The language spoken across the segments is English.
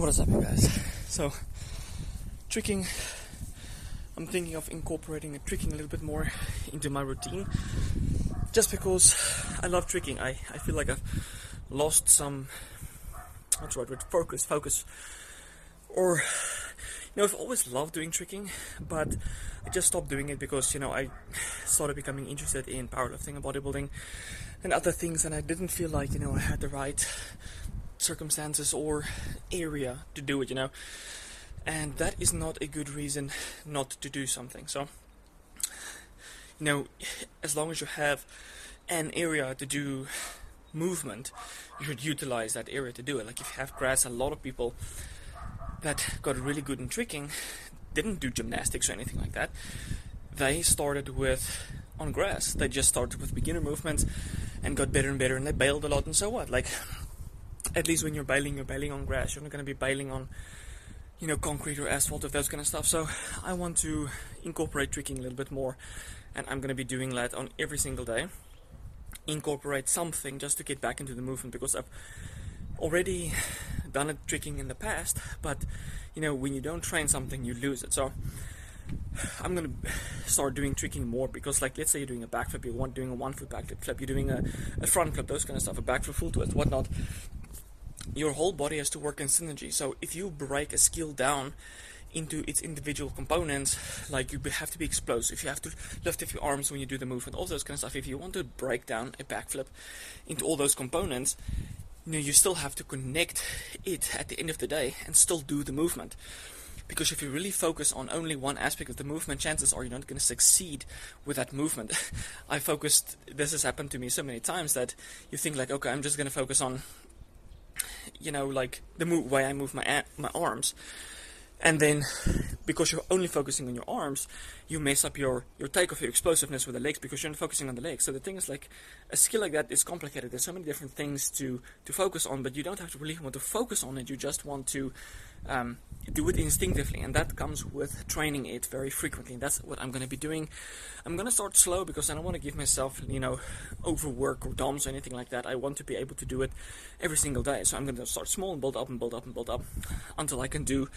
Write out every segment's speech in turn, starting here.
What is up, you guys? So, tricking. I'm thinking of incorporating a tricking a little bit more into my routine. Just because I love tricking, I, I feel like I've lost some. What's right word? Focus, focus. Or, you know, I've always loved doing tricking, but I just stopped doing it because, you know, I started becoming interested in powerlifting and bodybuilding and other things, and I didn't feel like, you know, I had the right circumstances or area to do it, you know. And that is not a good reason not to do something. So, you know, as long as you have an area to do movement, you should utilize that area to do it. Like if you have grass, a lot of people that got really good in tricking didn't do gymnastics or anything like that. They started with on grass. They just started with beginner movements and got better and better, and they bailed a lot. And so what? Like at least when you're bailing, you're bailing on grass. You're not going to be bailing on, you know, concrete or asphalt or those kind of stuff. So I want to incorporate tricking a little bit more, and I'm going to be doing that on every single day. Incorporate something just to get back into the movement because I've already done it tricking in the past, but you know, when you don't train something, you lose it. So I'm gonna start doing tricking more because, like, let's say you're doing a backflip, you're doing a one foot backflip, flip, you're doing a, a front flip, those kind of stuff, a backflip full twist, whatnot your whole body has to work in synergy. So if you break a skill down into its individual components, like you have to be explosive, you have to lift up your arms when you do the movement, all those kind of stuff. If you want to break down a backflip into all those components, you know you still have to connect it at the end of the day and still do the movement. Because if you really focus on only one aspect of the movement, chances are you're not going to succeed with that movement. I focused, this has happened to me so many times that you think like, okay, I'm just going to focus on you know, like the move, way I move my my arms, and then because you're only focusing on your arms, you mess up your your takeoff, your explosiveness with the legs because you're not focusing on the legs. So the thing is, like a skill like that is complicated. There's so many different things to to focus on, but you don't have to really want to focus on it. You just want to um, do it instinctively, and that comes with training it very frequently. And that's what I'm going to be doing. I'm going to start slow because I don't want to give myself, you know, overwork or DOMs or anything like that. I want to be able to do it every single day. So I'm going to start small and build up and build up and build up until I can do,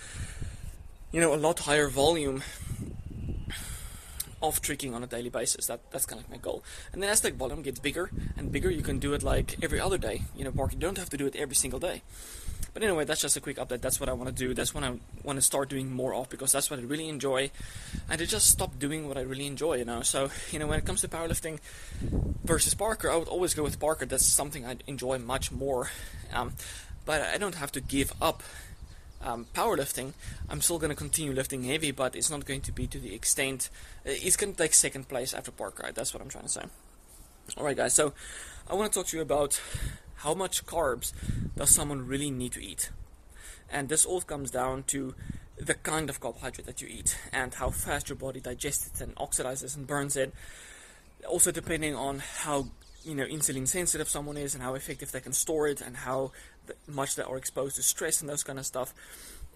you know, a lot higher volume of tricking on a daily basis. That that's kind of my goal. And then as the volume gets bigger and bigger, you can do it like every other day. You know, Park. You don't have to do it every single day. But anyway, that's just a quick update. That's what I want to do. That's what I want to start doing more of because that's what I really enjoy. And to just stop doing what I really enjoy, you know. So, you know, when it comes to powerlifting versus parkour, I would always go with parkour. That's something I enjoy much more. Um, but I don't have to give up um, powerlifting. I'm still going to continue lifting heavy, but it's not going to be to the extent. Uh, it's going to take second place after parkour. Right? That's what I'm trying to say. Alright, guys. So I want to talk to you about how much carbs does someone really need to eat? And this all comes down to the kind of carbohydrate that you eat and how fast your body digests it and oxidizes and burns it. Also, depending on how you know insulin sensitive someone is and how effective they can store it and how much they are exposed to stress and those kind of stuff.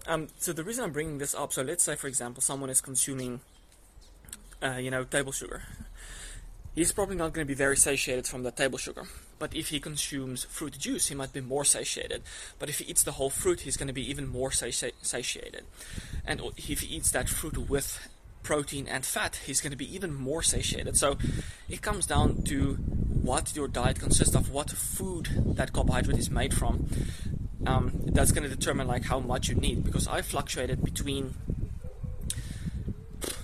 Um, so the reason I'm bringing this up, so let's say for example someone is consuming, uh, you know, table sugar. He's probably not going to be very satiated from the table sugar. But if he consumes fruit juice, he might be more satiated. But if he eats the whole fruit, he's going to be even more sati- satiated. And if he eats that fruit with protein and fat, he's going to be even more satiated. So it comes down to what your diet consists of, what food that carbohydrate is made from. Um, that's going to determine like how much you need. Because I fluctuated between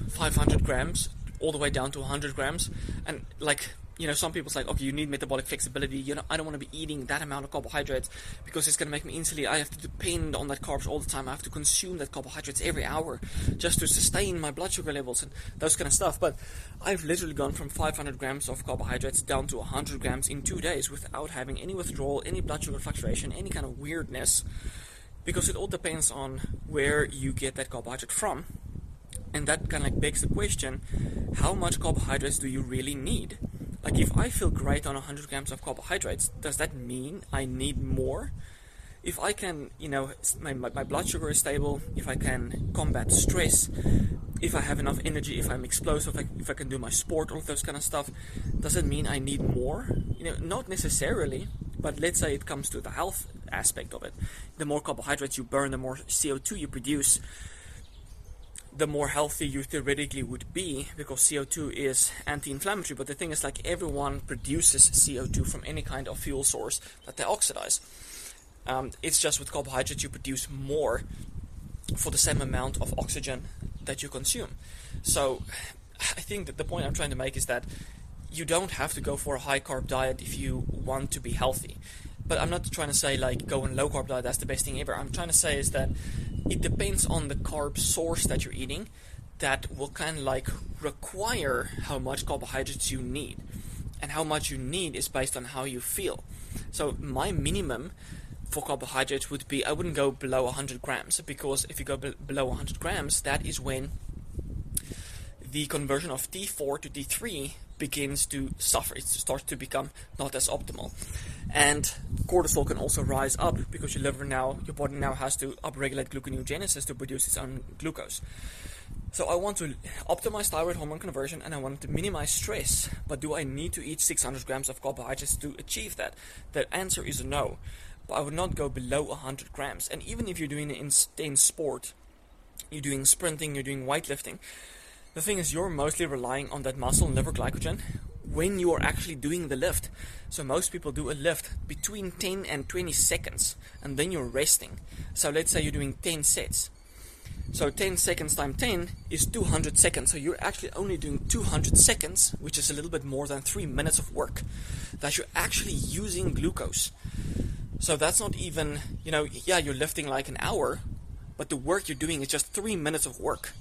500 grams all the way down to 100 grams, and like you know, some people say, okay, you need metabolic flexibility. You know, I don't want to be eating that amount of carbohydrates because it's going to make me insulin. I have to depend on that carbs all the time. I have to consume that carbohydrates every hour just to sustain my blood sugar levels and those kind of stuff. But I've literally gone from 500 grams of carbohydrates down to 100 grams in two days without having any withdrawal, any blood sugar fluctuation, any kind of weirdness. Because it all depends on where you get that carbohydrate from. And that kind of like begs the question how much carbohydrates do you really need? Like, if I feel great on 100 grams of carbohydrates, does that mean I need more? If I can, you know, my, my, my blood sugar is stable, if I can combat stress, if I have enough energy, if I'm explosive, if I, if I can do my sport, all of those kind of stuff, does it mean I need more? You know, not necessarily, But let's say it comes to the health aspect of it. The more carbohydrates you burn, the more CO2 you produce, the more healthy you theoretically would be because CO2 is anti-inflammatory. But the thing is, like everyone produces CO2 from any kind of fuel source that they oxidize. Um, it's just with carbohydrates you produce more for the same amount of oxygen that you consume. So I think that the point I'm trying to make is that you don't have to go for a high carb diet if you want to be healthy. But I'm not trying to say like go on low carb diet, that's the best thing ever. I'm trying to say is that it depends on the carb source that you're eating that will kind of like require how much carbohydrates you need. And how much you need is based on how you feel. So my minimum for carbohydrates would be I wouldn't go below 100 grams because if you go be- below 100 grams, that is when the conversion of T4 to T3 begins to suffer. It starts to become not as optimal. And cortisol can also rise up because your liver now, your body now has to upregulate gluconeogenesis to produce its own glucose. So I want to optimize thyroid hormone conversion and I want to minimize stress. But do I need to eat 600 grams of carbohydrates to achieve that? The answer is no. But I would not go below 100 grams. And even if you're doing an intense sport, you're doing sprinting, you're doing weightlifting, the thing is, you're mostly relying on that muscle and liver glycogen when you are actually doing the lift. So most people do a lift between 10 and 20 seconds, and then you're resting. So let's say you're doing 10 sets. So 10 seconds times 10 is 200 seconds. So you're actually only doing 200 seconds, which is a little bit more than 3 minutes of work that you're actually using glucose. So that's not even, you know, yeah, you're lifting like an hour, but the work you're doing is just 3 minutes of work.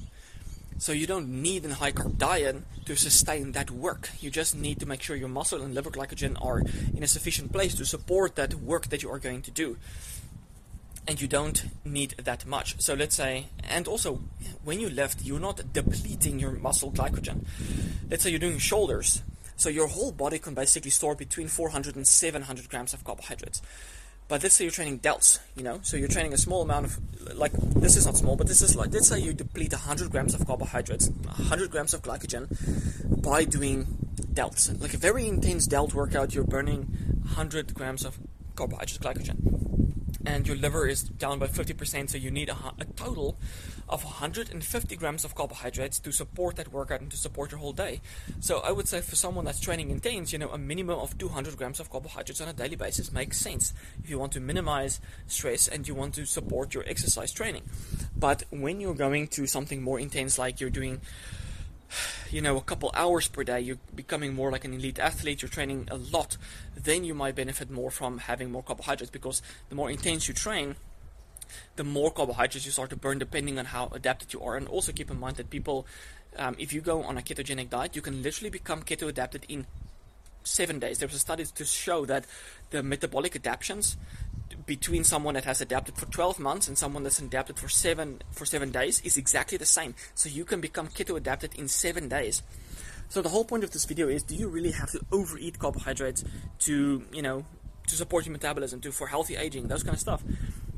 So you don't need a high carb diet to sustain that work. You just need to make sure your muscle and liver glycogen are in a sufficient place to support that work that you are going to do. And you don't need that much. So let's say, and also when you lift, you're not depleting your muscle glycogen. Let's say you're doing shoulders. So your whole body can basically store between 400 and 700 grams of carbohydrates. But let's say you're training delts, you know, so you're training a small amount of, like, this is not small, but this is like, let's say you deplete 100 grams of carbohydrates, 100 grams of glycogen by doing delts. Like a very intense delt workout, you're burning 100 grams of carbohydrates, glycogen and your liver is down by 50%, so you need a, a, total of 150 grams of carbohydrates to support that workout and to support your whole day. So I would say for someone that's training intense, you know, a minimum of 200 grams of carbohydrates on a daily basis makes sense if you want to minimize stress and you want to support your exercise training. But when you're going to something more intense, like you're doing you know, a couple hours per day, you're becoming more like an elite athlete, you're training a lot, then you might benefit more from having more carbohydrates because the more intense you train, the more carbohydrates you start to burn depending on how adapted you are. And also keep in mind that people, um, if you go on a ketogenic diet, you can literally become keto adapted in seven days. There was a study to show that the metabolic adaptations between someone that has adapted for 12 months and someone that's adapted for seven for seven days is exactly the same. So you can become keto adapted in seven days. So the whole point of this video is: Do you really have to overeat carbohydrates to you know to support your metabolism, to for healthy aging, those kind of stuff?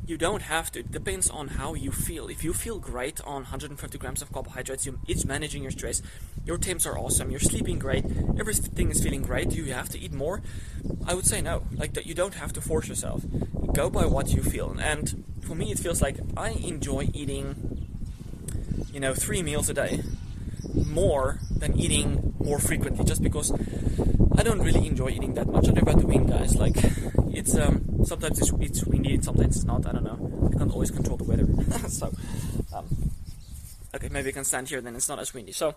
You don't have to. It depends on how you feel. If you feel great on 150 grams of carbohydrates, you, it's managing your stress. Your temps are awesome. You're sleeping great. Everything is feeling great. Do you have to eat more? I would say no. Like that, you don't have to force yourself. Go by what you feel. And for me, it feels like I enjoy eating, you know, three meals a day more than eating more frequently, just because I don't really enjoy eating that much. I don't know about the wind, guys. Like it's um sometimes it's, it's windy sometimes it's not. I don't know. I can't always control the weather. so um, okay, maybe I can stand here. Then it's not as windy. So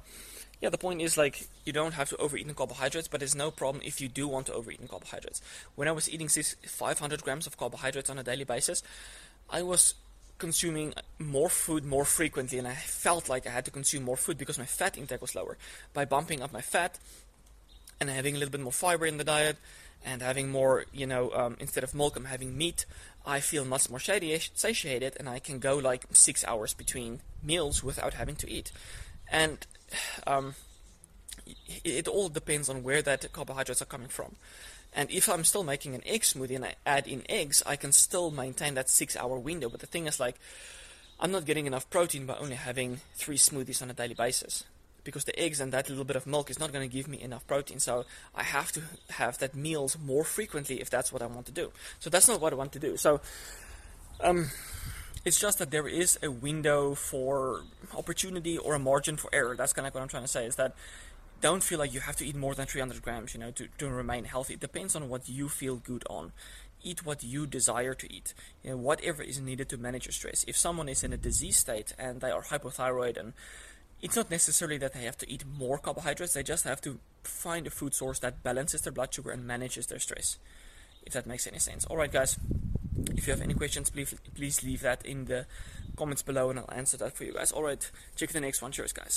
yeah, the point is like you don't have to overeat in carbohydrates, but there's no problem if you do want to overeat in carbohydrates. When I was eating 500 grams of carbohydrates on a daily basis, I was consuming more food more frequently, and I felt like I had to consume more food because my fat intake was lower. By bumping up my fat and having a little bit more fiber in the diet, and having more, you know, um, instead of milk, I'm having meat. I feel much more satiated, and I can go like six hours between meals without having to eat. And um, it, all depends on where that carbohydrates are coming from. And if I'm still making an egg smoothie and I add in eggs, I can still maintain that six hour window. But the thing is, like, I'm not getting enough protein by only having three smoothies on a daily basis. because the eggs and that little bit of milk is not going to give me enough protein. So I have to have that meals more frequently if that's what I want to do. So that's not what I want to do. So um, it's just that there is a window for opportunity or a margin for error. That's kind of what I'm trying to say. Is that don't feel like you have to eat more than 300 grams, you know, to, to remain healthy. It depends on what you feel good on. Eat what you desire to eat. You know, whatever is needed to manage your stress. If someone is in a disease state and they are hypothyroid and it's not necessarily that they have to eat more carbohydrates, they just have to find a food source that balances their blood sugar and manages their stress. If that makes any sense. Alright guys, if you have any questions, please please leave that in the comments below and I'll answer that for you guys. Alright, check the next one. Cheers guys.